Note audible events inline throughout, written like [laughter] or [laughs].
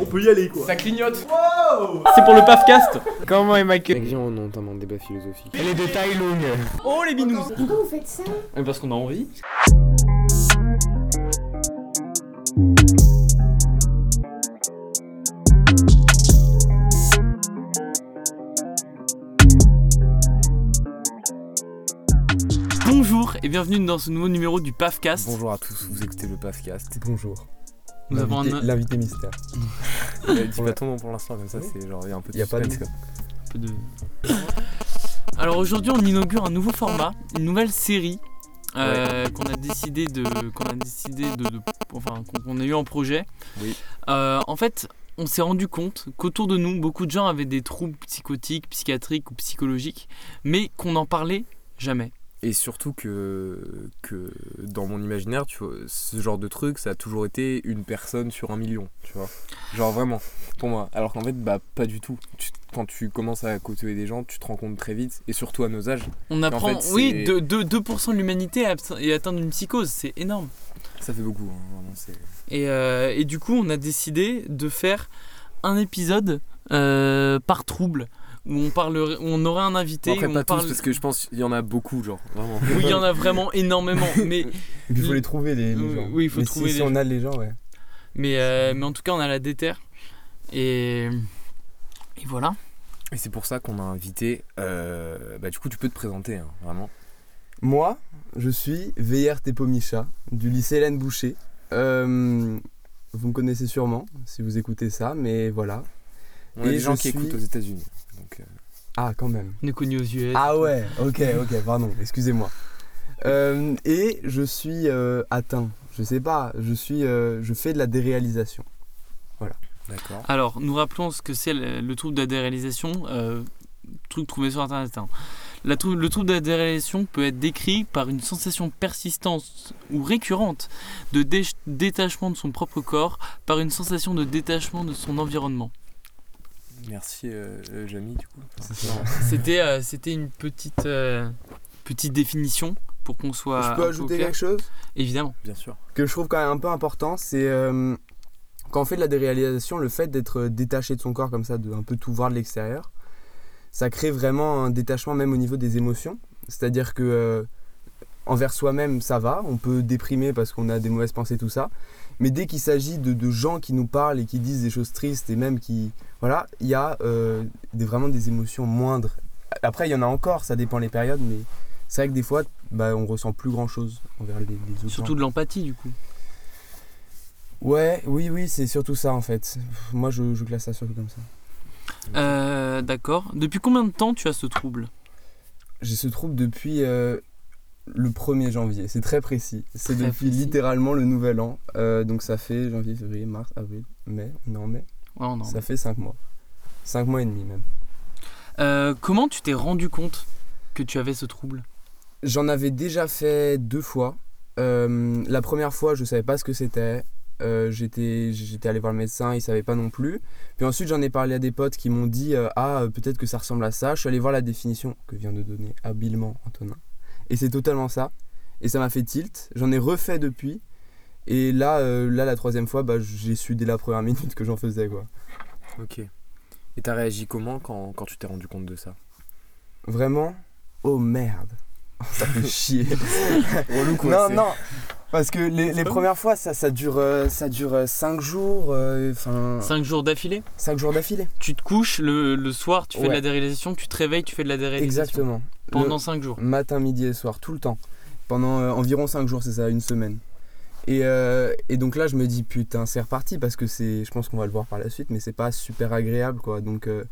on peut y aller quoi. Ça clignote. C'est pour le PAFcast Comment est Michael Avec on entend un débat philosophique. Les détails longs. Oh les binous Pourquoi vous faites ça? Parce qu'on a envie. Bonjour et bienvenue dans ce nouveau numéro du PAFcast. Bonjour à tous, vous écoutez le PAFcast. Bonjour. Nous avons L'invité- un, L'invité mystère. Dis pas ton nom pour l'instant, comme ça, c'est genre, il y a un peu de Y a pas de peu. Alors aujourd'hui, on inaugure un nouveau format, une nouvelle série euh, qu'on a décidé de, qu'on a décidé de, de- enfin qu'on- qu'on a eu en projet. Oui. Euh, en fait, on s'est rendu compte qu'autour de nous, beaucoup de gens avaient des troubles psychotiques, psychiatriques ou psychologiques, mais qu'on n'en parlait jamais. Et surtout que, que dans mon imaginaire, tu vois, ce genre de truc, ça a toujours été une personne sur un million, tu vois. Genre vraiment, pour moi. Alors qu'en fait, bah pas du tout. Tu- quand tu commences à côtoyer des gens, tu te rends compte très vite, et surtout à nos âges, On apprend, fait, oui, c'est- de, de- 2% de l'humanité est atteinte d'une psychose, c'est énorme. ça fait beaucoup, hein, vraiment. C'est... Et, euh, et du coup, on a décidé de faire un épisode euh, par trouble où on parlerait, où on aurait un invité. Bon, après, où pas on parle... tous, parce que je pense qu'il y en a beaucoup, genre, vraiment. [laughs] Oui, il y en a vraiment énormément, mais, Et puis il faut les trouver les, gens. oui, il faut Mais trouver si, les si on a les gens, ouais. mais, euh, mais en tout cas, on a la déterre. Et, et voilà. Et c'est pour ça qu'on a invité. euh, bah, du coup, tu peux te présenter, hein, vraiment. Moi, je suis VR Tepomicha du lycée Hélène Boucher. Euh, vous me connaissez sûrement si vous écoutez ça, mais voilà. On a Et des gens qui suis- écoutent aux États-Unis. Ah, quand même. On est connus aux US. Ah ouais, ok, ok, pardon, excusez-moi. Euh, et je suis euh, atteint. Je sais pas, je suis, euh, je fais de la déréalisation. d'accord. Alors, nous rappelons ce que c'est le, le trouble de la déréalisation, euh, truc trouvé sur internet. hein. La trou- le trouble de la déréalisation peut être décrit par une sensation persistante ou récurrente de dé- détachement de son propre corps, par une sensation de détachement de son environnement. Merci, euh, euh, Jamy, du coup. [laughs] C'était euh, c'était une petite, euh, petite définition pour qu'on soit. je peux peu ajouter quelque chose? Évidemment. Bien sûr. que je trouve quand même un peu important, c'est euh, quand on fait de la déréalisation, le fait d'être détaché de son corps comme ça, de un peu tout voir de l'extérieur, ça crée vraiment un détachement même au niveau des émotions. C'est-à-dire que euh, envers soi-même, ça va, on peut déprimer parce qu'on a des mauvaises pensées, tout ça. Mais dès qu'il s'agit de, de gens qui nous parlent et qui disent des choses tristes et même qui... Voilà, il y a euh, des, vraiment des émotions moindres. Après, il y en a encore, ça dépend les périodes, mais c'est vrai que des fois, bah, on ressent plus grand-chose envers les, les autres gens. Surtout de l'empathie, du coup. Ouais, oui, oui, c'est surtout ça en fait. Moi, je, je classe ça surtout comme ça. Euh, D'accord. Depuis combien de temps tu as ce trouble? J'ai ce trouble depuis euh, le 1er janvier. C'est très précis. C'est depuis précis. littéralement le nouvel an. Euh, donc ça fait janvier, février, mars, avril, mai. On est en mai. Ça fait 5 mois. 5 mois et demi même. Euh, comment tu t'es rendu compte que tu avais ce trouble? J'en avais déjà fait deux fois. Euh, la première fois, je savais pas ce que c'était. Euh, j'étais j'étais allé voir le médecin, il savait pas non plus. Puis ensuite, j'en ai parlé à des potes qui m'ont dit Ah, peut-être que ça ressemble à ça. Je suis allé voir la définition que vient de donner habilement Antonin. Et c'est totalement ça. Et ça m'a fait tilt. J'en ai refait depuis. Et là, euh, là la troisième fois, bah, j'ai su dès la première minute que j'en faisais. quoi. Ok. Et t'as réagi comment quand, quand tu t'es rendu compte de ça? Vraiment? Oh merde [laughs] Ça fait chier [laughs] Relou Non, non, parce que les, les premières fois, ça, ça dure 5 ça dure 5 jours, euh, enfin 5 jours d'affilée? 5 jours d'affilée. Tu te couches le, le soir, tu fais de la déréalisation, tu te réveilles, tu fais de la déréalisation. Exactement. Pendant Le 5 jours. matin, midi et soir, tout le temps. Pendant euh, environ 5 jours, c'est ça, une semaine. Et, euh, et donc là, je me dis, putain, c'est reparti parce que c'est, je pense qu'on va le voir par la suite, mais c'est pas super agréable quoi. Donc euh,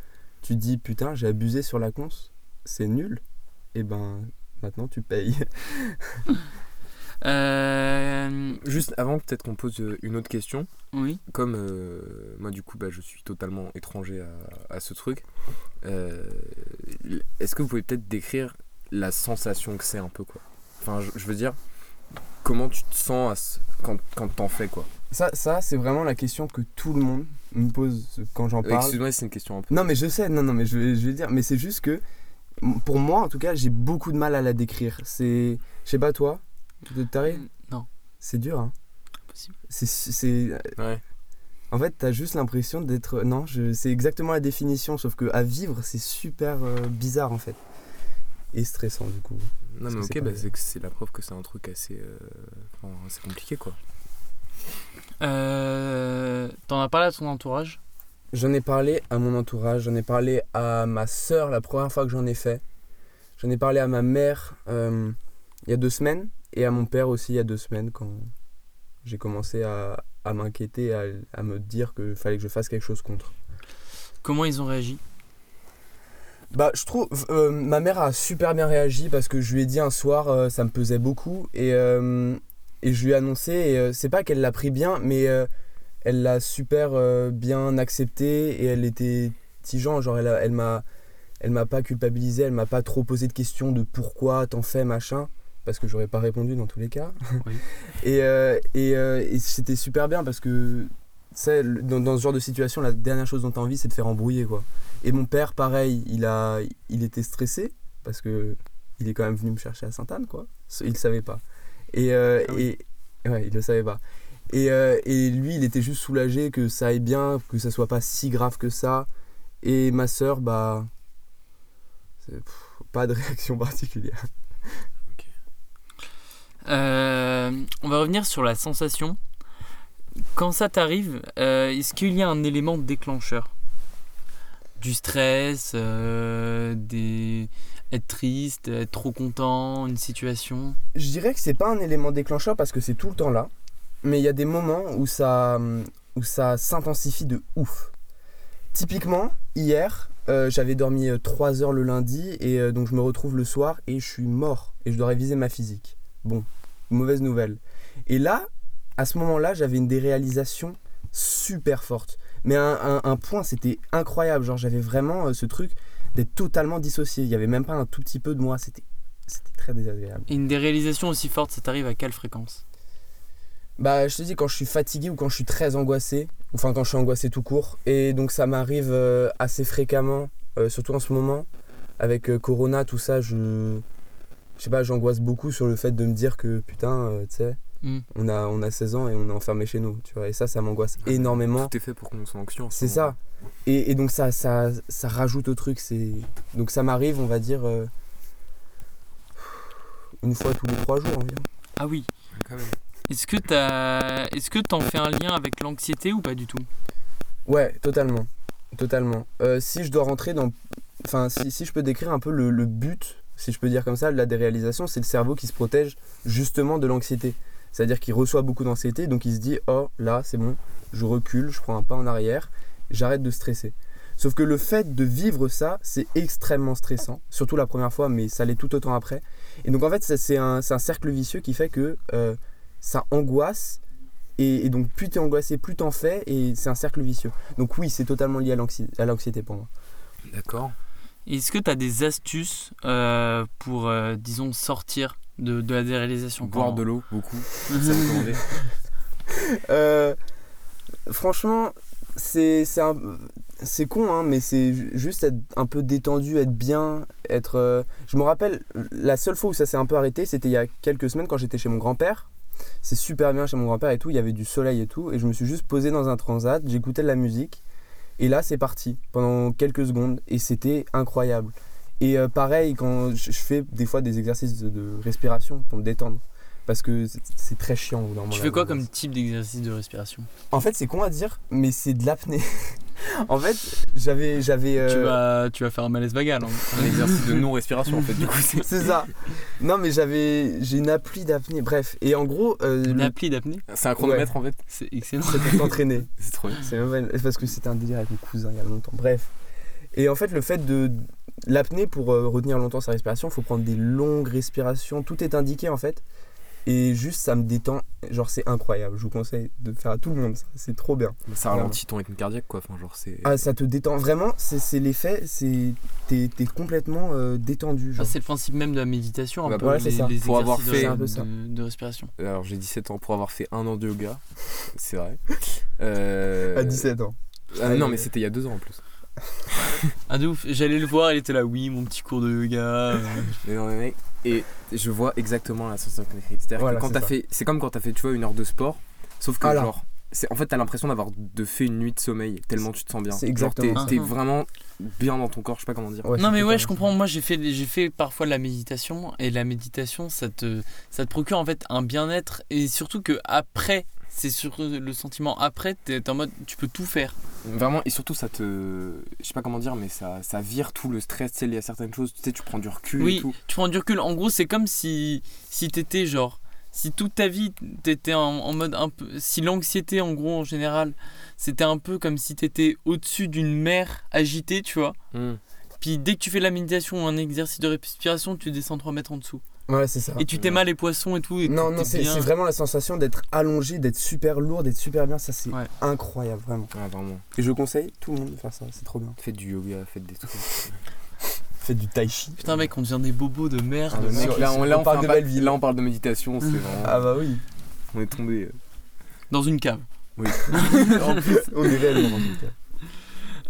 tu te dis, putain, j'ai abusé sur la cons, c'est nul. Et ben maintenant, tu payes. [laughs] Euh, Juste avant, peut-être qu'on pose une autre question. oui. Comme euh, moi, du coup, bah, je suis totalement étranger à, à ce truc. euh, Est-ce que vous pouvez peut-être décrire la sensation que c'est un peu quoi? Enfin, je, je veux dire, comment tu te sens à ce- quand, quand t'en fais quoi Ça, ça c'est vraiment la question que tout le monde me pose quand j'en parle. Excuse-moi, c'est une question un peu. Non, mais je sais, non, non, mais je vais, je vais dire, mais c'est juste que pour moi, en tout cas, j'ai beaucoup de mal à la décrire. C'est, je sais pas toi, tu t'arrives Non, C'est dur, hein. impossible. C'est, c'est, Ouais. En fait, t'as juste l'impression d'être. Non, je... c'est exactement la définition, sauf que à vivre, c'est super euh, bizarre en fait. Et stressant du coup. Non, mais ok, bah, c'est que c'est la preuve que c'est un truc assez, euh, enfin, assez compliqué quoi. Euh, T'en as parlé à ton entourage? J'en ai parlé à mon entourage, j'en ai parlé à ma sœur la première fois que j'en ai fait. J'en ai parlé à ma mère euh, il y a deux semaines et à mon père aussi il y a deux semaines quand j'ai commencé à, à m'inquiéter, à, à me dire qu'il fallait que je fasse quelque chose contre. Comment ils ont réagi? Bah, je trouve. euh, ma mère a super bien réagi parce que je lui ai dit un soir, euh, ça me pesait beaucoup. Et, euh, et je lui ai annoncé. Et c'est pas qu'elle l'a pris bien, mais elle l'a super bien accepté. Et elle était tigeant. Genre, elle, elle m'a. Elle m'a pas culpabilisé, elle m'a pas trop posé de questions de pourquoi t'en fais, machin, parce que j'aurais pas répondu dans tous les cas. Oui. [laughs] et et, et c'était super bien parce que sais, dans, dans ce genre de situation, la dernière chose dont tu as envie, c'est de faire embrouiller. quoi. Et mon père, pareil, il, a, il était stressé parce que il est quand même venu me chercher à Sainte-Anne, quoi. Il savait pas. Et, euh, Ah oui. et ouais, il le savait pas. Et, euh, et lui, il était juste soulagé que ça aille bien, que ça soit pas si grave que ça. Et ma sœur, bah. pff, pas de [laughs] réaction particulière. Euh, on va revenir sur la sensation. Quand ça t'arrive, euh, est-ce qu'il y a un élément déclencheur Du stress, euh, des... être triste, être trop content, une situation? Je dirais que c'est pas un élément déclencheur parce que c'est tout le temps là. Mais il y a des moments où ça, où ça s'intensifie de ouf. Typiquement, hier, euh, j'avais dormi 3 heures le lundi et donc je me retrouve le soir et je suis mort et je dois réviser ma physique. Bon, mauvaise nouvelle. Et là, à ce moment-là, j'avais une déréalisation super forte. Mais un, un- un point, c'était incroyable. Genre, j'avais vraiment euh, ce truc d'être totalement dissocié. Il y avait même pas un tout petit peu de moi. C'était très désagréable. Et une des réalisations aussi fortes, ça t'arrive à quelle fréquence? Bah, je te dis, quand je suis fatigué ou quand je suis très angoissé, enfin quand je suis angoissé tout court, et donc ça m'arrive euh, assez fréquemment, euh, surtout en ce moment, avec euh, Corona, tout ça, je. Je sais pas, j'angoisse beaucoup sur le fait de me dire que putain, tu sais, Mm. on, a, on a 16 ans et on est enfermé chez nous, tu vois, et ça, ça m'angoisse énormément. Tout est fait pour qu'on soit anxieux. C'est ça. Et, et donc ça, ça, ça rajoute au truc. C'est donc ça m'arrive, on va dire, euh, une fois tous les trois jours environ. Ah oui. Est-ce que t'as, est-ce que t'en fais un lien avec l'anxiété ou pas du tout? Ouais, totalement. Totalement. Euh, si je dois rentrer dans. Enfin, si, si je peux décrire un peu le, le but, si je peux dire comme ça, de la déréalisation, c'est le cerveau qui se protège justement de l'anxiété. C'est-à-dire qu'il reçoit beaucoup d'anxiété, donc il se dit Oh, là, c'est bon, je recule, je prends un pas en arrière, j'arrête de stresser. Sauf que le fait de vivre ça, c'est extrêmement stressant, surtout la première fois, mais ça l'est tout autant après. Et donc en fait, c'est un, cercle vicieux qui fait que euh, ça angoisse, et, donc plus t'es angoissé, plus t'en fais, et c'est un cercle vicieux. Donc oui, c'est totalement lié à l'anxi- à l'anxiété pour moi. D'accord. Est-ce que t'as des astuces euh, pour, euh, disons, sortir de, de la déréalisation Boire de l'eau, beaucoup. [laughs] C'est recommandé. [laughs] Euh, franchement, c'est c'est un- c'est con, hein, mais c'est ju- juste être un peu détendu, être bien, être. euh, Je me rappelle, la seule fois où ça s'est un peu arrêté, c'était il y a quelques semaines quand j'étais chez mon grand-père. C'est super bien chez mon grand-père et tout, il y avait du soleil et tout, et je me suis juste posé dans un transat, j'écoutais de la musique, et là c'est parti pendant quelques secondes, et c'était incroyable. Et euh, pareil, quand je je fais des fois des exercices de, de respiration pour me détendre, parce que c'est- très chiant. Tu fais quoi comme type d'exercice de respiration? En fait, c'est con à dire, mais c'est de l'apnée. [laughs] en fait, j'avais. j'avais euh, tu, vas, tu vas faire un malaise vagal. hein. Un exercice de non-respiration en fait. Du coup, c'est. Ça. Non, mais j'avais. J'ai une appli d'apnée. Bref. Et en gros, euh, Une le- appli d'apnée? C'est un chronomètre en fait. C'est excellent. c'est pour s'entraîner. [laughs] C'est trop bien. C'est parce que c'était un délire avec mon cousin il y a longtemps. Bref. Et en fait, le fait de. L'apnée, pour euh, retenir longtemps sa respiration, il faut prendre des longues respirations. Tout est indiqué en fait. Et juste, ça me détend. Genre, c'est incroyable. Je vous conseille de faire à tout le monde. ça. C'est trop bien. Ça ralentit ton rythme cardiaque quoi. Enfin, genre, c'est. Ah, ça te détend. Vraiment, c'est c'est l'effet. c'est T'es t'es complètement euh, détendu. Ah, c'est le principe même de la méditation, un Bah, peu, ouais, c'est les, ça. les Pour avoir fait- de, C'est un peu ça. de- de respiration. Alors j'ai 17 ans pour avoir fait un an de yoga. C'est vrai. [laughs] Euh, À 17 ans. ah, non mais c'était il y a deux ans en plus. Ah de ouf, j'allais le voir, il était là, oui, mon petit cours de yoga. euh. Mais non, mais mec, et je vois exactement la sensation que. C'est-à-dire Voilà, que quand c'est t'as fait, c'est comme quand t'as fait, tu vois, une heure de sport, sauf que genre en fait t'as l'impression d'avoir de fait une nuit de sommeil tellement tu te sens bien. C'est exactement t'es- ça. T'es vraiment bien dans ton corps, je sais pas comment dire. Ouais, non mais ouais, je comprends. Moi, j'ai fait, j'ai fait parfois de la méditation et la méditation, ça te, ça te procure en fait un bien-être et surtout que après, c'est sur le sentiment après, t'es en mode, tu peux tout faire. Vraiment, et surtout ça te. Je sais pas comment dire, mais ça, ça vire tout le stress, tu sais, il y a certaines choses, tu sais, tu prends du recul Oui. et tout. Tu prends du recul. En gros, c'est comme si, si t'étais genre, si toute ta vie t'étais en, en mode un peu, si l'anxiété en gros en général, c'était un peu comme si t'étais au-dessus d'une mer agitée, tu vois. Hmm. Puis dès que tu fais la méditation ou un exercice de respiration, tu descends 3 mètres en dessous. Ouais, c'est ça. Et tu t'aimes les poissons et tout. Et Non, non, c'est vraiment la sensation d'être allongé, d'être super lourd, d'être super bien. Ça, c'est Ouais. incroyable, vraiment. Ouais, vraiment. Et je conseille tout le monde de faire ça, c'est trop bien. Faites du yoga, faites des trucs. [laughs] Faites du tai chi. Putain mec, on devient des bobos de merde. Ah, mec, là, on, sur- là, on on parle de un pa- Belleville. là, on parle de méditation, c'est vraiment. Ah bah oui. On est tombé. euh. Dans une cave. Oui. [laughs] en plus, on est réellement dans une cave.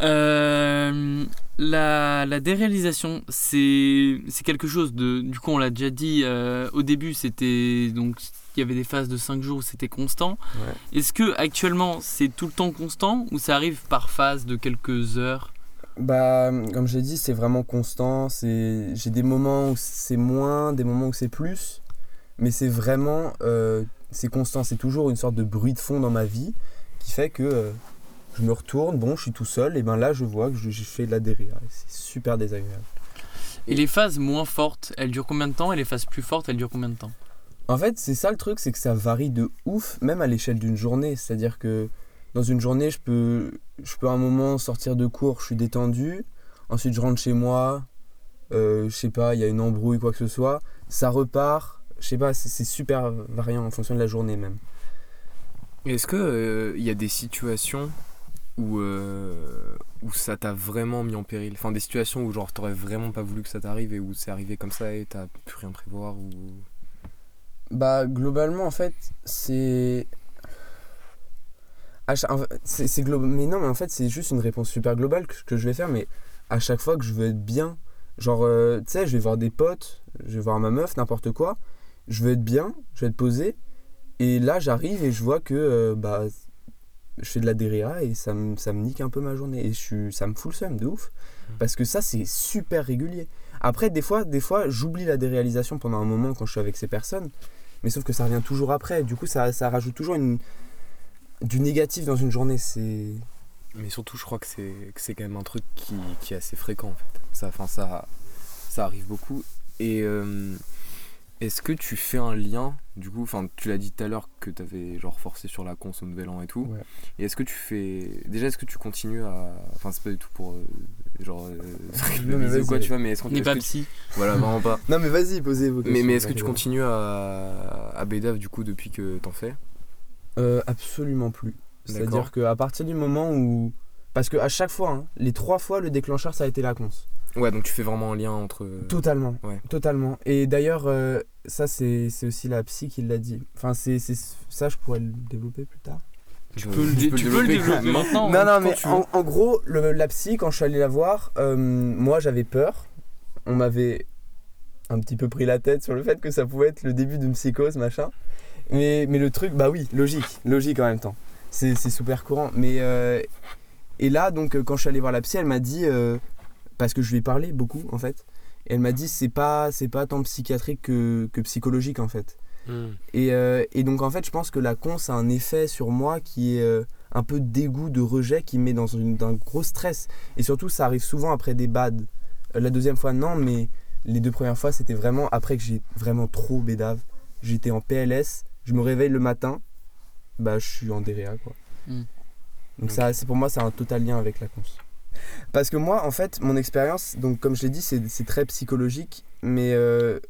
Euh, la, la déréalisation, c'est quelque chose de. Du coup, on l'a déjà dit euh, au début, c'était. Donc, il y avait des phases de 5 jours où c'était constant. Ouais. Est-ce que actuellement c'est tout le temps constant ou ça arrive par phase de quelques heures? Bah, comme j'ai dit, c'est vraiment constant. C'est, j'ai des moments où c'est moins, des moments où c'est plus, mais c'est vraiment, euh, c'est constant. C'est toujours une sorte de bruit de fond dans ma vie qui fait que euh, je me retourne, bon, je suis tout seul, et ben là, je vois que je- j'ai fait de la C'est super désagréable. Et les phases moins fortes, elles durent combien de temps Et les phases plus fortes, elles durent combien de temps? En fait, c'est ça le truc, c'est que ça varie de ouf, même à l'échelle d'une journée. C'est-à-dire que dans une journée, je peux, je peux à un moment sortir de cours, je suis détendu. Ensuite, je rentre chez moi, euh, je sais pas, il y a une embrouille, quoi que ce soit. Ça repart, je sais pas, c'est super variant en fonction de la journée même. Est-ce que il y a des situations où, euh, où ça t'a vraiment mis en péril Enfin, des situations où genre t'aurais vraiment pas voulu que ça t'arrive et où c'est arrivé comme ça et t'as pu rien prévoir ou... Bah, globalement, en fait, c'est. C'est Mais non, mais en fait, c'est juste une réponse super globale que, que je vais faire, mais à chaque fois que je veux être bien, genre, euh, tu sais, je vais voir des potes, je vais voir ma meuf, n'importe quoi, je veux être bien, je vais être posé, et là, j'arrive et je vois que, euh, bah, je fais de la DRIA et ça me, ça me nique un peu ma journée, et je suis, ça me fout le seum de ouf, parce que ça, c'est super régulier. Après, des fois, des fois j'oublie la déréalisation pendant un moment quand je suis avec ces personnes, mais sauf que ça revient toujours après. Du coup, ça, ça rajoute toujours une, du négatif dans une journée. C'est. Mais surtout, je crois que c'est que c'est quand même un truc qui, qui est assez fréquent en fait. Ça, enfin, ça, ça arrive beaucoup. Et euh, est-ce que tu fais un lien, du coup, enfin, tu l'as dit tout à l'heure que tu avais genre forcé sur la cons au nouvel an et tout. Ouais. Et est-ce que tu fais. Déjà, est-ce que tu continues à. Enfin, c'est pas du tout pour. euh, genre. euh, Non, [laughs] mais ou quoi, vas-y. tu vois, mais est-ce qu'on On n'est est-ce pas que tu- psy. Voilà, [laughs] vraiment pas. Non, mais vas-y, posez vos questions. mais est-ce que tu t'inquiète. continues à, à du coup depuis que t'en fais? Euh, Absolument plus. C'est-à-dire qu'à partir du moment où. Parce qu'à chaque fois, hein, les trois fois, le déclencheur, ça a été la cons. Ouais, donc tu fais vraiment un lien entre. Totalement. Ouais. Totalement. Et d'ailleurs, euh, ça, c'est c'est aussi la psy qui l'a dit. Enfin, c'est c'est- ça, je pourrais le développer plus tard. Tu peux le, dé- tu peux le [laughs] développer maintenant. non, hein, non, quand mais en, en gros, le- la psy, quand je suis allé la voir, euh, moi j'avais peur. On m'avait un petit peu pris la tête sur le fait que ça pouvait être le début d'une psychose, machin. Mais, mais le truc, bah oui, logique, logique en même temps. C'est c'est super courant. Mais, euh, et là, donc, euh, quand je suis allé voir la psy, elle m'a dit, euh, parce que je lui ai parlé beaucoup en fait, et elle m'a dit, c'est pas, c'est pas tant psychiatrique que, que psychologique en fait. Hmm. Et, euh, et donc en fait, je pense que la cons a un effet sur moi qui est euh, un peu de dégoût, de rejet, qui me met dans une, un gros stress. Et surtout, ça arrive souvent après des bads. Euh, la deuxième fois, non, mais les deux premières fois, c'était vraiment après que j'ai vraiment trop bédave. J'étais en PLS, je me réveille le matin, bah je suis en DREA quoi. Mm. Donc ça, c'est pour moi, c'est un total lien avec la cons. Parce que moi, en fait, mon expérience, donc comme je l'ai dit, c'est très psychologique, mais euh,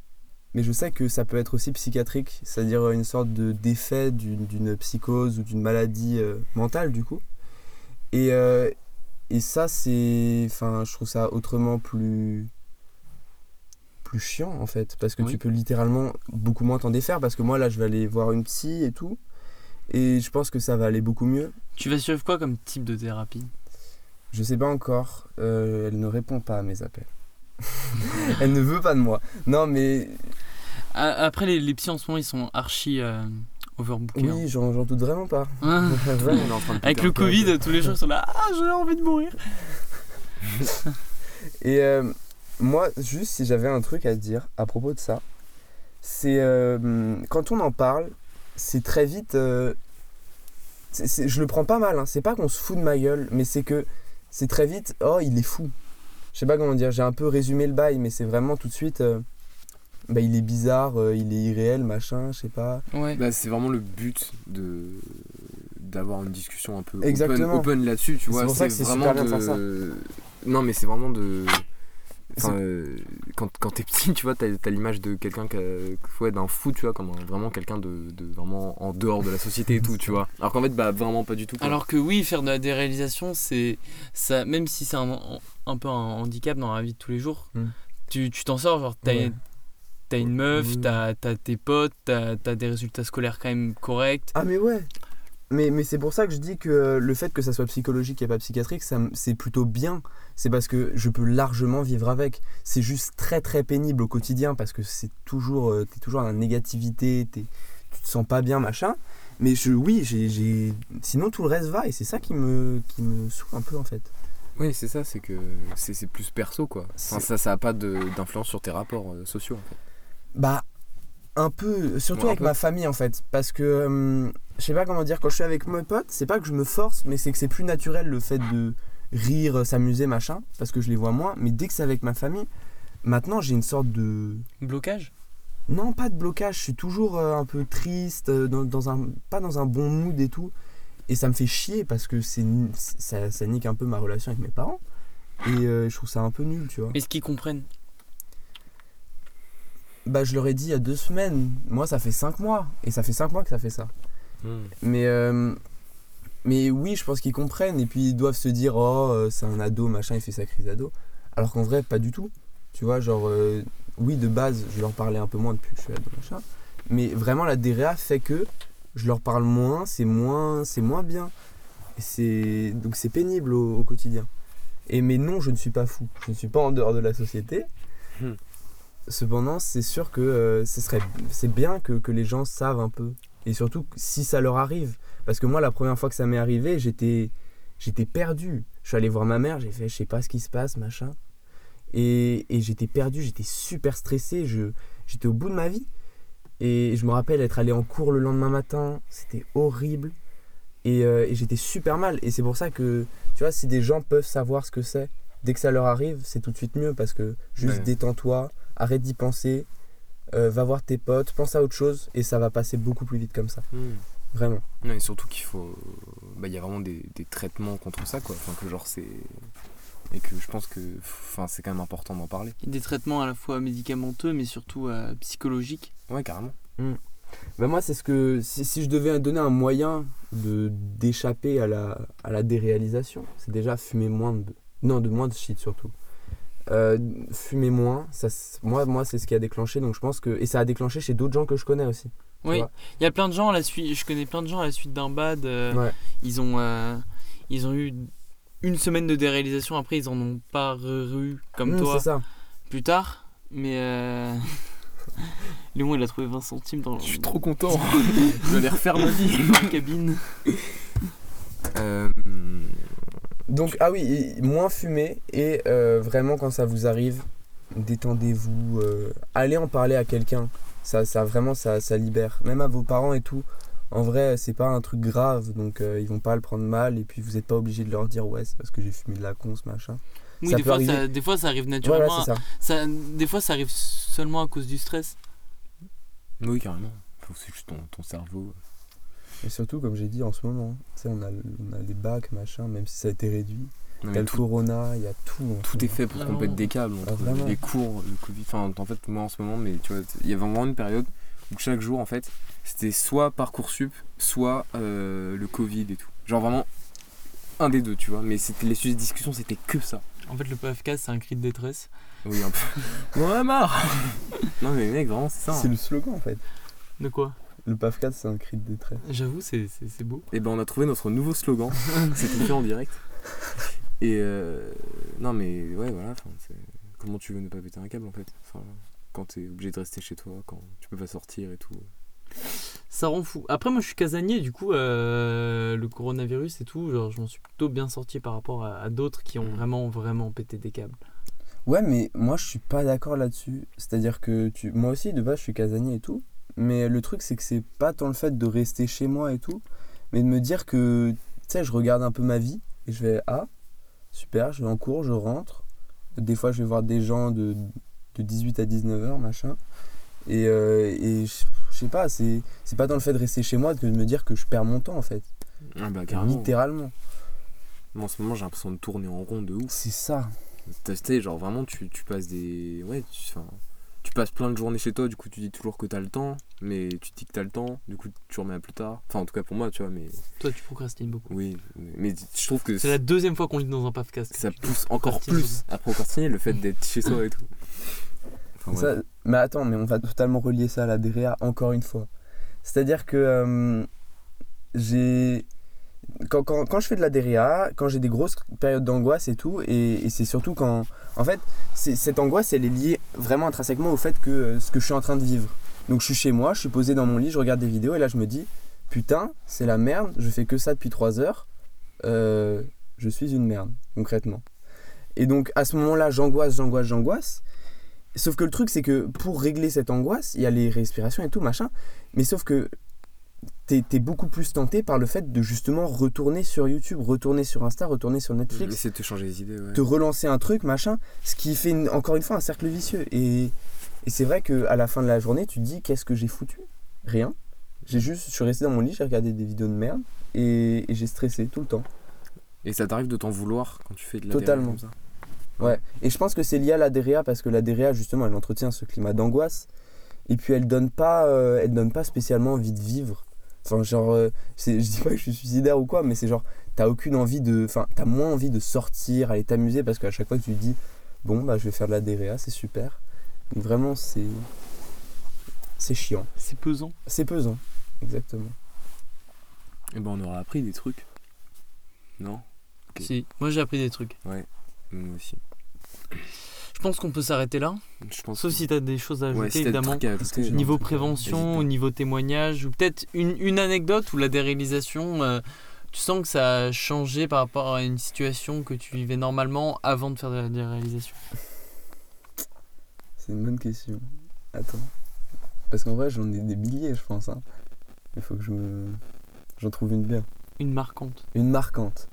mais je sais que ça peut être aussi psychiatrique, c'est-à-dire une sorte de d'effet d'une d'une psychose ou d'une maladie euh, mentale du coup. Et, euh, et ça c'est, enfin, je trouve ça autrement plus plus chiant en fait, parce que Oui. tu peux littéralement beaucoup moins t'en défaire, parce que moi là je vais aller voir une psy et tout, et je pense que ça va aller beaucoup mieux. Tu vas suivre quoi comme type de thérapie? Je sais pas encore, euh, elle ne répond pas à mes appels. [laughs] elle ne veut pas de moi. Non mais Après, les, les psys en ce moment, ils sont archi euh, overbooké. hein. Oui, j'en j'en doute vraiment pas. Hein [laughs] Vraiment. On est en train de Avec le. Covid, tous les gens sont là. Ah, j'ai envie de mourir. [laughs] Et euh, moi, juste si j'avais un truc à dire à propos de ça, c'est euh, quand on en parle, c'est très vite. euh, c'est- c'est- je le prends pas mal, hein. c'est pas qu'on se fout de ma gueule, mais c'est que c'est très vite. Oh, il est fou. Je sais pas comment dire, j'ai un peu résumé le bail, mais c'est vraiment tout de suite. euh, bah, il est bizarre, euh, il est irréel, machin, je sais pas. Ouais. Bah, c'est vraiment le but de d'avoir une discussion un peu open, Exactement. open là-dessus, tu C'est vois. pour ça que c'est vraiment super bien de faire de... Non, mais c'est vraiment de. Euh, quand, quand t'es petit, tu vois, t'as as, l'image de quelqu'un ouais, d'un fou, tu vois, comme un- vraiment quelqu'un de, de vraiment en dehors de la société et tout, tu vois. Alors qu'en fait, bah vraiment pas du tout. quoi. Alors que oui, faire de la déréalisation, c'est ça, même si c'est un, un peu un handicap dans la vie de tous les jours, Mm. tu tu t'en sors. Genre, t'as Ouais. t'as une meuf, Oui. t'as t'as tes potes, t'as as des résultats scolaires quand même corrects. Ah mais ouais mais, mais c'est pour ça que je dis que le fait que ça soit psychologique et pas psychiatrique, c'est plutôt bien. C'est parce que je peux largement vivre avec. C'est juste très très pénible au quotidien parce que c'est toujours, euh, t'es toujours dans la négativité, t'es- tu te sens pas bien, machin. Mais je, oui, j'ai, j'ai- sinon tout le reste va et c'est ça qui me, qui me saoule un peu en fait. Oui, c'est ça, c'est que c'est c'est plus perso, quoi. Enfin, ça, ça a pas de- d'influence sur tes rapports euh, sociaux, en fait. Bah, un peu, surtout Ouais, un avec peu. ma famille en fait. Parce que, euh, je sais pas comment dire, quand je suis avec mes potes, c'est pas que je me force, mais c'est que c'est plus naturel le fait de rire, s'amuser, machin, parce que je les vois moins. Mais dès que c'est avec ma famille, maintenant j'ai une sorte de. Blocage? Non, pas de blocage, je suis toujours euh, un peu triste, euh, dans, dans un, pas dans un bon mood et tout. Et ça me fait chier parce que c'est ça, ça nique un peu ma relation avec mes parents. Et euh, je trouve ça un peu nul, tu vois. Est-ce qu'ils comprennent? Bah, je leur ai dit il y a deux semaines. Moi, ça fait cinq mois. Et ça fait cinq mois que ça fait ça. Mais, euh, mais oui, je pense qu'ils comprennent. Et puis, ils doivent se dire Oh, euh, c'est un ado, machin, il fait sa crise d'ado. Alors qu'en vrai, pas du tout. Tu vois, genre, euh, oui, de base, je leur parlais un peu moins depuis que je suis ado, machin. Mais vraiment, la DREA fait que je leur parle moins, c'est moins, c'est moins bien. Et c'est, donc, c'est pénible au, au quotidien. Et mais non, je ne suis pas fou. Je ne suis pas en dehors de la société. Hmm. Cependant, c'est sûr que euh, ce serait, c'est bien que, que les gens savent un peu. Et surtout si ça leur arrive. Parce que moi, la première fois que ça m'est arrivé, j'étais, j'étais perdu. Je suis allé voir ma mère, j'ai fait, je sais pas ce qui se passe, machin. Et, et j'étais perdu, j'étais super stressé, je, j'étais au bout de ma vie. Et je me rappelle être allé en cours le lendemain matin, c'était horrible. Et, euh, et j'étais super mal. Et c'est pour ça que, tu vois, si des gens peuvent savoir ce que c'est, dès que ça leur arrive, c'est tout de suite mieux. Parce que juste Ouais. détends-toi, arrête d'y penser, euh, va voir tes potes, pense à autre chose, et ça va passer beaucoup plus vite comme ça. Vraiment. Non, et surtout qu'il faut. Bah, il y a vraiment des, des traitements contre ça, quoi. Enfin, que genre, c'est. Et que je pense que. Enfin, c'est quand même important d'en parler. Des traitements à la fois médicamenteux, mais surtout euh, psychologiques. Ouais, carrément. Bah moi, c'est ce que. Si, si je devais donner un moyen de d'échapper à la, à la déréalisation, c'est déjà fumer moins de. Non, de moins de shit surtout. Euh, fumer moins, ça, moi, moi c'est ce qui a déclenché, donc je pense que. Et ça a déclenché chez d'autres gens que je connais aussi. Oui, il y a plein de gens à la suite. Je connais plein de gens à la suite d'un bad. euh, Ouais. Ils ont, euh, ils ont eu une semaine de déréalisation. Après, ils en ont pas eu comme Mmh, toi C'est ça. plus tard. Mais euh... [laughs] Léon, il a trouvé 20 centimes dans, Je suis trop content. [laughs] je vais aller refaire ma vie. [laughs] dans la cabine. Euh, Donc, ah oui, moins fumer, et euh, vraiment, quand ça vous arrive, détendez-vous, euh, allez en parler à quelqu'un. Ça, ça vraiment, ça, ça libère. Même à vos parents et tout. En vrai, c'est pas un truc grave, donc euh, ils vont pas le prendre mal, et puis vous êtes pas obligé de leur dire, ouais, c'est parce que j'ai fumé de la conce, machin. Oui, Ça des peut fois, ça, des fois, ça arrive naturellement. c'est ça. ça, des fois, ça arrive seulement à cause du stress. Oui, carrément. Faut- C'est juste ton, ton cerveau. Et surtout, comme j'ai dit en ce moment, tu sais, on a, on a les bacs, machin, même si ça a été réduit. Non, Il y a le tout, corona, il y a tout. tout est fait pour qu'on pète des câbles entre les cours, le Covid. Enfin, en fait, moi en ce moment, mais tu vois, il y avait vraiment une période où chaque jour, en fait, c'était soit Parcoursup, soit euh, le Covid et tout. Genre vraiment un des deux, tu vois. Mais c'était les sujets de discussion, c'était que ça. En fait, le PFK, c'est un cri de détresse. Oui, un peu. [laughs] On en a marre Non, mais mec, vraiment, c'est ça. C'est hein. le slogan en fait. De quoi? Le PAF 4, c'est un cri de détresse. J'avoue, c'est c'est- c'est beau. Et ben, on a trouvé notre nouveau slogan. [laughs] C'était fait en direct. Et euh, non, mais ouais, voilà. Comment tu veux ne pas péter un câble en fait? Enfin, Quand t'es obligé de rester chez toi, quand tu peux pas sortir et tout. ça rend fou. Après, moi, je suis casanier, du coup, euh, le coronavirus et tout, genre, je m'en suis plutôt bien sorti par rapport à, à d'autres qui ont Mm. vraiment, vraiment pété des câbles. Ouais, mais moi je suis pas d'accord là-dessus. C'est-à-dire que tu... moi aussi de base je suis casanier et tout. Mais le truc c'est que c'est pas tant le fait de rester chez moi et tout, mais de me dire que, tu sais, je regarde un peu ma vie et je vais, ah, super, je vais en cours, je rentre. Des fois je vais voir des gens de, de 18 à 19 heures, machin. Et, euh, et je je sais pas, c'est c'est pas dans le fait de rester chez moi que de me dire que je perds mon temps en fait. Ah bah carrément. Littéralement. Moi, en ce moment, j'ai l'impression de tourner en rond de ouf. C'est ça. Tu sais, genre vraiment, tu, tu passes des. Ouais, tu, enfin, tu passes plein de journées chez toi, du coup, tu dis toujours que t'as le temps, mais tu dis que t'as le temps, du coup, tu remets à plus tard. Enfin, en tout cas pour moi, tu vois, mais Toi, tu procrastines beaucoup. oui. Mais, mais je trouve que C'est la deuxième fois qu'on lit dans un podcast. ça pousse encore plus à procrastiner le fait d'être chez soi et tout. Enfin, Ça- mais attends, mais on va totalement relier ça à la DREA encore une fois. C'est-à-dire que euh, j'ai. Quand, quand, quand je fais de la DREA, quand j'ai des grosses périodes d'angoisse et tout, et, c'est surtout quand. En fait, cette angoisse, elle est liée vraiment intrinsèquement au fait que euh, ce que je suis en train de vivre. Donc je suis chez moi, je suis posé dans mon lit, je regarde des vidéos, et là je me dis Putain, c'est la merde, je fais que ça depuis 3 heures, euh, je suis une merde, concrètement. Et donc à ce moment-là, j'angoisse, j'angoisse, j'angoisse. Sauf que le truc, c'est que pour régler cette angoisse, il y a les respirations et tout, machin. Mais sauf que t'es es beaucoup plus tenté par le fait de justement retourner sur YouTube, retourner sur Insta, retourner sur Netflix, Essayer de te changer les idées, ouais. te relancer un truc, machin. Ce qui fait une- encore une fois un cercle vicieux. Et, et c'est vrai qu'à la fin de la journée, tu te dis qu'est-ce que j'ai foutu? Rien. J'ai juste, je suis resté dans mon lit, j'ai regardé des vidéos de merde et, et j'ai stressé tout le temps. Et ça t'arrive de t'en vouloir quand tu fais de la Totalement. DRA comme ça? Ouais, et je pense que c'est lié à la DREA parce que la DREA justement elle entretient ce climat d'angoisse et puis elle donne pas euh, elle donne pas spécialement envie de vivre. Enfin genre euh, c'est- je dis pas que je suis suicidaire ou quoi mais c'est genre t'as aucune envie de enfin t'as moins envie de sortir, aller t'amuser parce qu'à chaque fois tu te dis bon bah je vais faire de la DREA, c'est super. Donc vraiment c'est c'est chiant, C'est pesant. c'est pesant. Exactement. Et ben on aura appris des trucs. Non? Si. Moi, j'ai appris des trucs. Moi aussi. Je pense qu'on peut s'arrêter là? Je pense Sauf que- si tu as des choses à ajouter, Ouais, évidemment. à ajouter, Niveau non, prévention, niveau témoignage, ou peut-être une, une anecdote où la déréalisation, euh, tu sens que ça a changé par rapport à une situation que tu vivais normalement avant de faire de la déréalisation. C'est une bonne question. Attends. Parce qu'en vrai j'en ai des milliers je pense. Hein. Il faut que je me... j'en trouve une bien. Une marquante. Une marquante.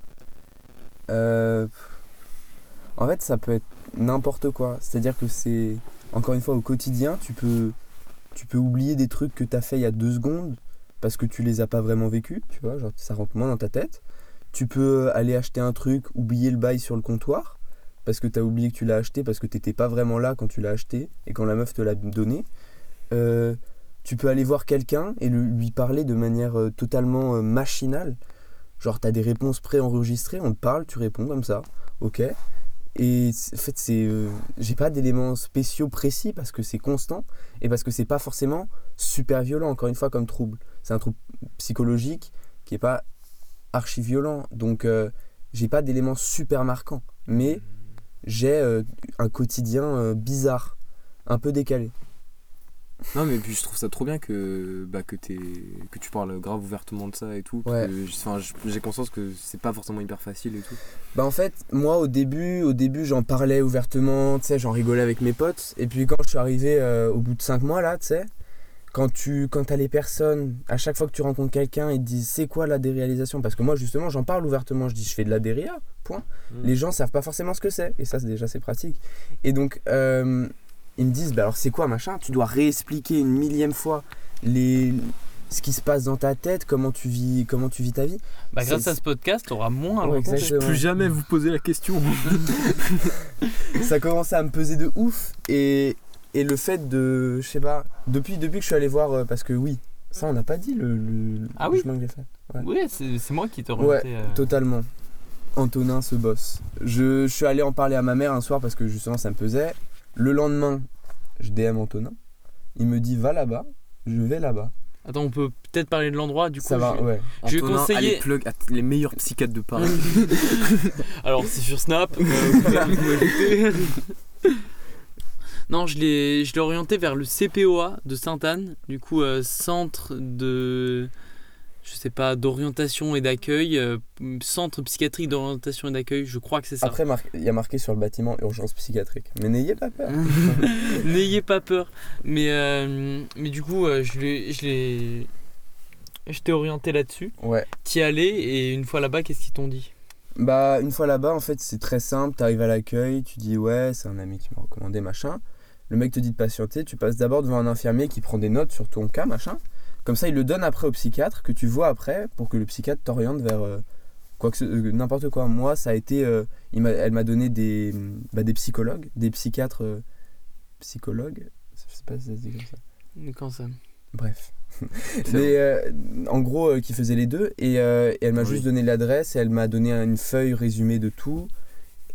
Euh, En fait, ça peut être n'importe quoi. C'est-à-dire que c'est. Encore une fois, au quotidien, tu peux, tu peux oublier des trucs que tu as fait il y a deux secondes parce que tu les as pas vraiment vécus. Tu vois, genre ça rentre moins dans ta tête. Tu peux aller acheter un truc, oublier le bail sur le comptoir parce que tu as oublié que tu l'as acheté parce que t'étais pas vraiment là quand tu l'as acheté et quand la meuf te l'a donné. Euh, tu peux aller voir quelqu'un et lui parler de manière euh, totalement euh, machinale. Genre, t'as des réponses préenregistrées, on te parle, tu réponds comme ça, ok. Et en fait, c'est, euh, j'ai pas d'éléments spéciaux précis parce que c'est constant et parce que c'est pas forcément super violent, encore une fois, comme trouble. C'est un trouble psychologique qui est pas archi violent. Donc, euh, j'ai pas d'éléments super marquants. Mais j'ai euh, un quotidien bizarre, un peu décalé. Non, mais puis je trouve ça trop bien que, bah, que, t'es- que tu parles grave ouvertement de ça et tout. Ouais. J'ai conscience que c'est pas forcément hyper facile et tout. Bah en fait, moi au début, au début j'en parlais ouvertement, tu sais, j'en rigolais avec mes potes. Et puis quand je suis arrivé euh, au bout de 5 mois là, tu sais, quand tu quand as les personnes, à chaque fois que tu rencontres quelqu'un, ils te disent c'est quoi la déréalisation Parce que moi justement j'en parle ouvertement, je dis je fais de la déréa, point. Mm. Les gens savent pas forcément ce que c'est, et ça c'est déjà c'est pratique. Et donc euh, ils me disent bah alors c'est quoi machin? Tu dois réexpliquer une millième fois les ce qui se passe dans ta tête, comment tu vis, comment tu vis ta vie. Bah, grâce à ce podcast, tu auras moins à Ouais, exactement. Plus jamais vous poser la question. [laughs] ça commençait à me peser de ouf et, et le fait de je sais pas depuis depuis que je suis allé voir euh, parce que oui ça on n'a pas dit le, le, Ah le oui chemin que j'ai fait Ouais. Oui, c'est c'est moi qui t'ai Ouais, remonté. euh, totalement Antonin ce boss je, je suis allé en parler à ma mère un soir parce que justement ça me pesait le lendemain je DM Antonin il me dit va là-bas je vais là-bas Attends, on peut peut-être parler de l'endroit du coup. ça va je- ouais Je vais Antonin, conseiller- allez, plug les meilleurs psychiatres de Paris. [laughs] Alors, c'est sur Snap. euh, vous pouvez. [laughs] Non, je l'ai je l'ai orienté vers le CPOA de Sainte-Anne, du coup euh, centre de je sais pas d'orientation et d'accueil, euh, centre psychiatrique d'orientation et d'accueil, je crois que c'est ça. Après, il y a marqué sur le bâtiment urgence psychiatrique. Mais n'ayez pas peur. [laughs] N'ayez pas peur. Mais euh, mais du coup, euh, je l'ai je l'ai je t'ai orienté là-dessus. Ouais. T'y allais et une fois là-bas, qu'est-ce qu'ils t'ont dit? Bah, une fois là-bas, en fait, c'est très simple. T'arrives à l'accueil, tu dis ouais, c'est un ami qui m'a recommandé, machin. Le mec te dit de patienter. Tu passes d'abord devant un infirmier qui prend des notes sur ton cas, machin. Comme ça, il le donne après au psychiatre que tu vois après pour que le psychiatre t'oriente vers euh, quoi que ce- euh, n'importe quoi. Moi, ça a été, euh, il m'a- elle m'a donné des, bah, des psychologues, des psychiatres psychologues. Je sais pas si ça se dit comme ça. Quand ça Bref. [laughs] Mais euh, en gros, euh, qui faisait les deux. Et, euh, et elle m'a Oui. juste donné l'adresse et elle m'a donné une feuille résumée de tout.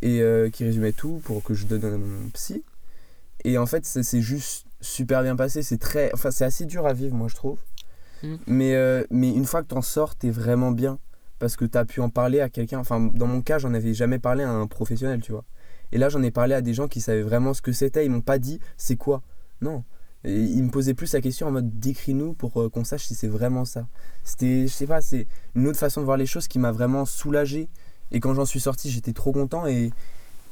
Et qui résumait tout pour que je donne à mon psy. Et en fait, ça s'est juste super bien passé. C'est très. Enfin, c'est assez dur à vivre, moi, je trouve. Mm. Mais, euh, mais une fois que t'en sors, t'es vraiment bien. Parce que t'as pu en parler à quelqu'un. Enfin, dans mon cas, j'en avais jamais parlé à un professionnel, tu vois. Et là, j'en ai parlé à des gens qui savaient vraiment ce que c'était. Ils m'ont pas dit c'est quoi? Non. Et ils me posaient plus la question en mode décris-nous pour euh, qu'on sache si c'est vraiment ça. C'était, je sais pas, c'est une autre façon de voir les choses qui m'a vraiment soulagé. Et quand j'en suis sorti, j'étais trop content et,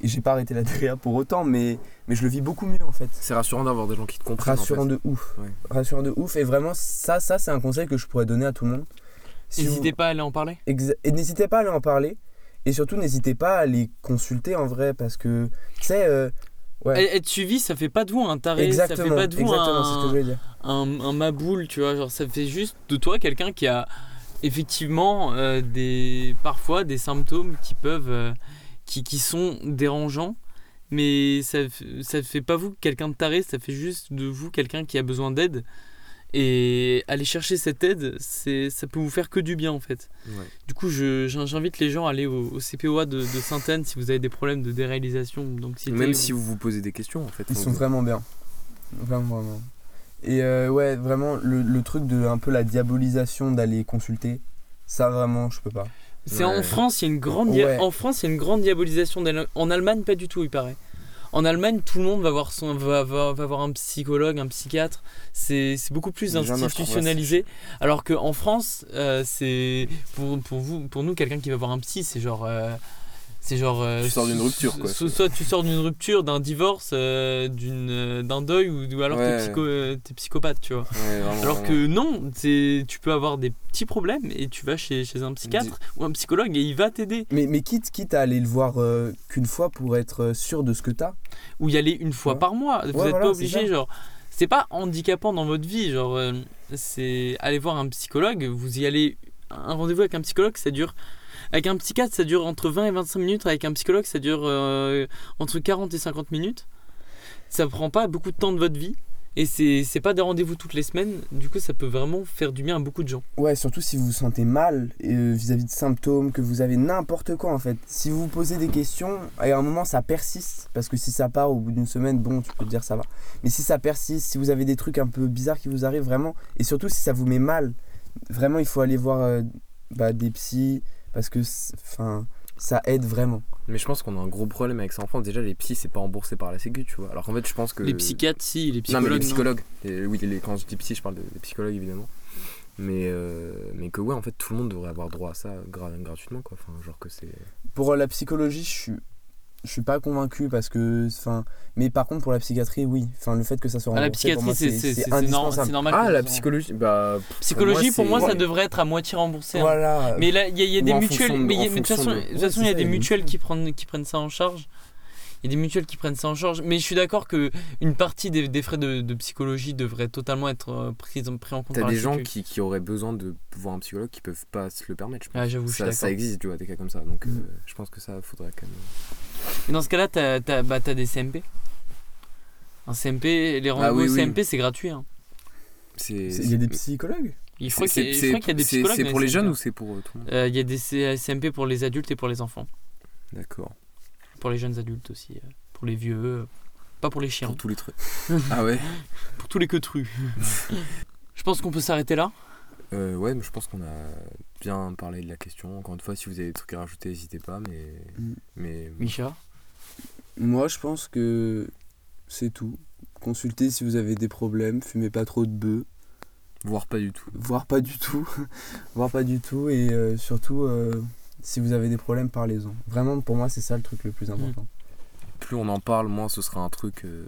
et j'ai pas arrêté la DREA pour autant, mais, mais je le vis beaucoup mieux en fait. C'est rassurant d'avoir des gens qui te comprennent. en fait. Rassurant de ouf. Ouais. Rassurant de ouf. Et vraiment, ça, ça c'est un conseil que je pourrais donner à tout le monde. Si vous- N'hésitez pas à aller en parler. Exa- Et n'hésitez pas à aller en parler. Et surtout, n'hésitez pas à les consulter en vrai parce que, tu sais, euh, ouais. Être suivi, ça fait pas de vous un taré, exactement, ça fait pas de vous exactement, c'est ce que je un, voulais dire. un, un maboule, tu vois. Genre, ça fait juste de toi quelqu'un qui a effectivement euh, des, parfois des symptômes qui peuvent, euh, qui, qui sont dérangeants. Mais ça, ça fait pas vous quelqu'un de taré, ça fait juste de vous quelqu'un qui a besoin d'aide. Et aller chercher cette aide, c'est, ça peut vous faire que du bien en fait. Ouais. Du coup, j'invite les gens à aller au, au CPOA de, de Sainte-Anne si vous avez des problèmes de déréalisation. Même si vous vous posez des questions, en fait. Ils sont vous- vraiment bien. Vraiment, vraiment. Et euh, ouais, vraiment, le, le truc de un peu la diabolisation d'aller consulter, ça vraiment, je peux pas. C'est en. France, il y a une grande dia- en France, il y a une grande diabolisation. En Allemagne, pas du tout, il paraît. En Allemagne, tout le monde va voir son, va, va, va voir un psychologue, un psychiatre. C'est beaucoup plus institutionnalisé. Alors qu'en France, euh, c'est pour, pour vous, pour nous, quelqu'un qui va voir un psy, c'est genre. euh, c'est genre. euh, Tu sors d'une so- rupture, quoi. so- Soit tu sors d'une rupture, d'un divorce, euh, d'une, euh, d'un deuil, ou, ou alors t'es, Ouais. psycho, euh, t'es psychopathe, tu vois. Ouais, vraiment, [laughs] Alors vraiment. que non, c'est- tu peux avoir des petits problèmes et tu vas chez, chez un psychiatre ou un psychologue et il va t'aider. Mais, mais quitte, quitte à aller le voir euh, qu'une fois pour être sûr de ce que t'as. Ou y aller une fois Ouais. par mois. Vous Ouais, n'êtes voilà, pas obligé, genre. C'est pas handicapant dans votre vie, genre. euh, c'est aller voir un psychologue, vous y allez. Un rendez-vous avec un psychologue, ça dure. Avec un psychiatre, ça dure entre 20 et 25 minutes. Avec un psychologue, ça dure euh, entre 40 et 50 minutes. Ça prend pas beaucoup de temps de votre vie. Et c'est pas des rendez-vous toutes les semaines. Du coup, ça peut vraiment faire du bien à beaucoup de gens. Ouais, surtout si vous vous sentez mal euh, vis-à-vis de symptômes, que vous avez n'importe quoi en fait. Si vous vous posez des questions, et à un moment ça persiste, parce que si ça part au bout d'une semaine, bon, tu peux te dire ça va. Mais si ça persiste, si vous avez des trucs un peu bizarres qui vous arrivent vraiment, et surtout si ça vous met mal, vraiment il faut aller voir euh, bah, des psys, parce que enfin, ça aide vraiment. Mais je pense qu'on a un gros problème avec ça en France. Déjà, les psys, c'est pas remboursé par la Sécu, tu vois. Alors qu'en fait, je pense que. Les psychiatres, si, les Non, psychologues. mais les non. psychologues. Oui, les- quand je dis psy, je parle de- des psychologues, évidemment. Mais, euh, mais que ouais, en fait, tout le monde devrait avoir droit à ça gra- gratuitement, quoi. Enfin, genre que c'est. Pour la psychologie, je suis, je suis pas convaincu parce que, enfin, mais par contre pour la psychiatrie, oui. Enfin, le fait que ça soit Ah, la remboursé, pour psychiatrie, moi, c'est indispensable. normal. Ah, la psychologie Bah. pff, Psychologie, pour moi, ça devrait être à moitié remboursé. hein. Voilà. Mais là, il y, a- y des mutuelles. de- Mais toute façon, il y a des mutuelles qui prennent, qui prennent ça en charge. Il y a des mutuelles qui prennent ça en charge. Mais je suis d'accord que une partie des, des frais de, de psychologie devrait totalement être euh, prise, pris en compte T'as des gens qui, qui auraient besoin de voir un psychologue qui peuvent pas se le permettre, je pense. Ah, j'avoue, je suis ça, ça existe, tu vois, des cas comme ça. Donc euh, Mm. je pense que ça faudrait quand même. Et dans ce cas-là, t'as as, bah, t'as des CMP. Un CMP, les rendez-vous Ah oui. CMP, c'est gratuit. hein. Il y a des psychologues Il faut qu'il y a des c'est- psychologues. C'est pour les jeunes ou c'est pour euh, tout le monde? Euh, Il y a des CMP pour les adultes et pour les enfants. D'accord. Pour les jeunes adultes aussi. euh, Pour les vieux. euh, Pas pour les chiens. Pour tous les trucs. [laughs] ah ouais Pour tous les queutrus. [laughs] Je pense qu'on peut s'arrêter là. Euh, ouais, mais je pense qu'on a bien parlé de la question. Encore une fois, si vous avez des trucs à rajouter, n'hésitez pas. Mais, Mm. mais Micha. Moi, je pense que c'est tout. consultez si vous avez des problèmes, fumez pas trop de bœufs, Voire pas du tout. voire pas du tout, [laughs] voire pas du tout, et euh, surtout, euh, si vous avez des problèmes, parlez-en. Vraiment, pour moi, c'est ça le truc le plus important. Plus on en parle, moins ce sera un truc euh,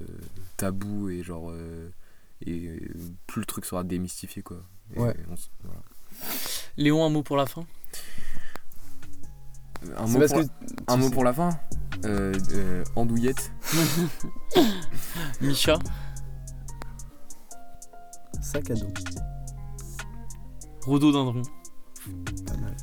tabou et genre. euh, et euh, plus le truc sera démystifié quoi. Et Ouais. on s- voilà. Léon, un mot pour la fin? Un, mot pour, la- un mot pour la fin? Euh, euh, Andouillette. [laughs] Micha? Sac à dos, Rhododendron pas mal.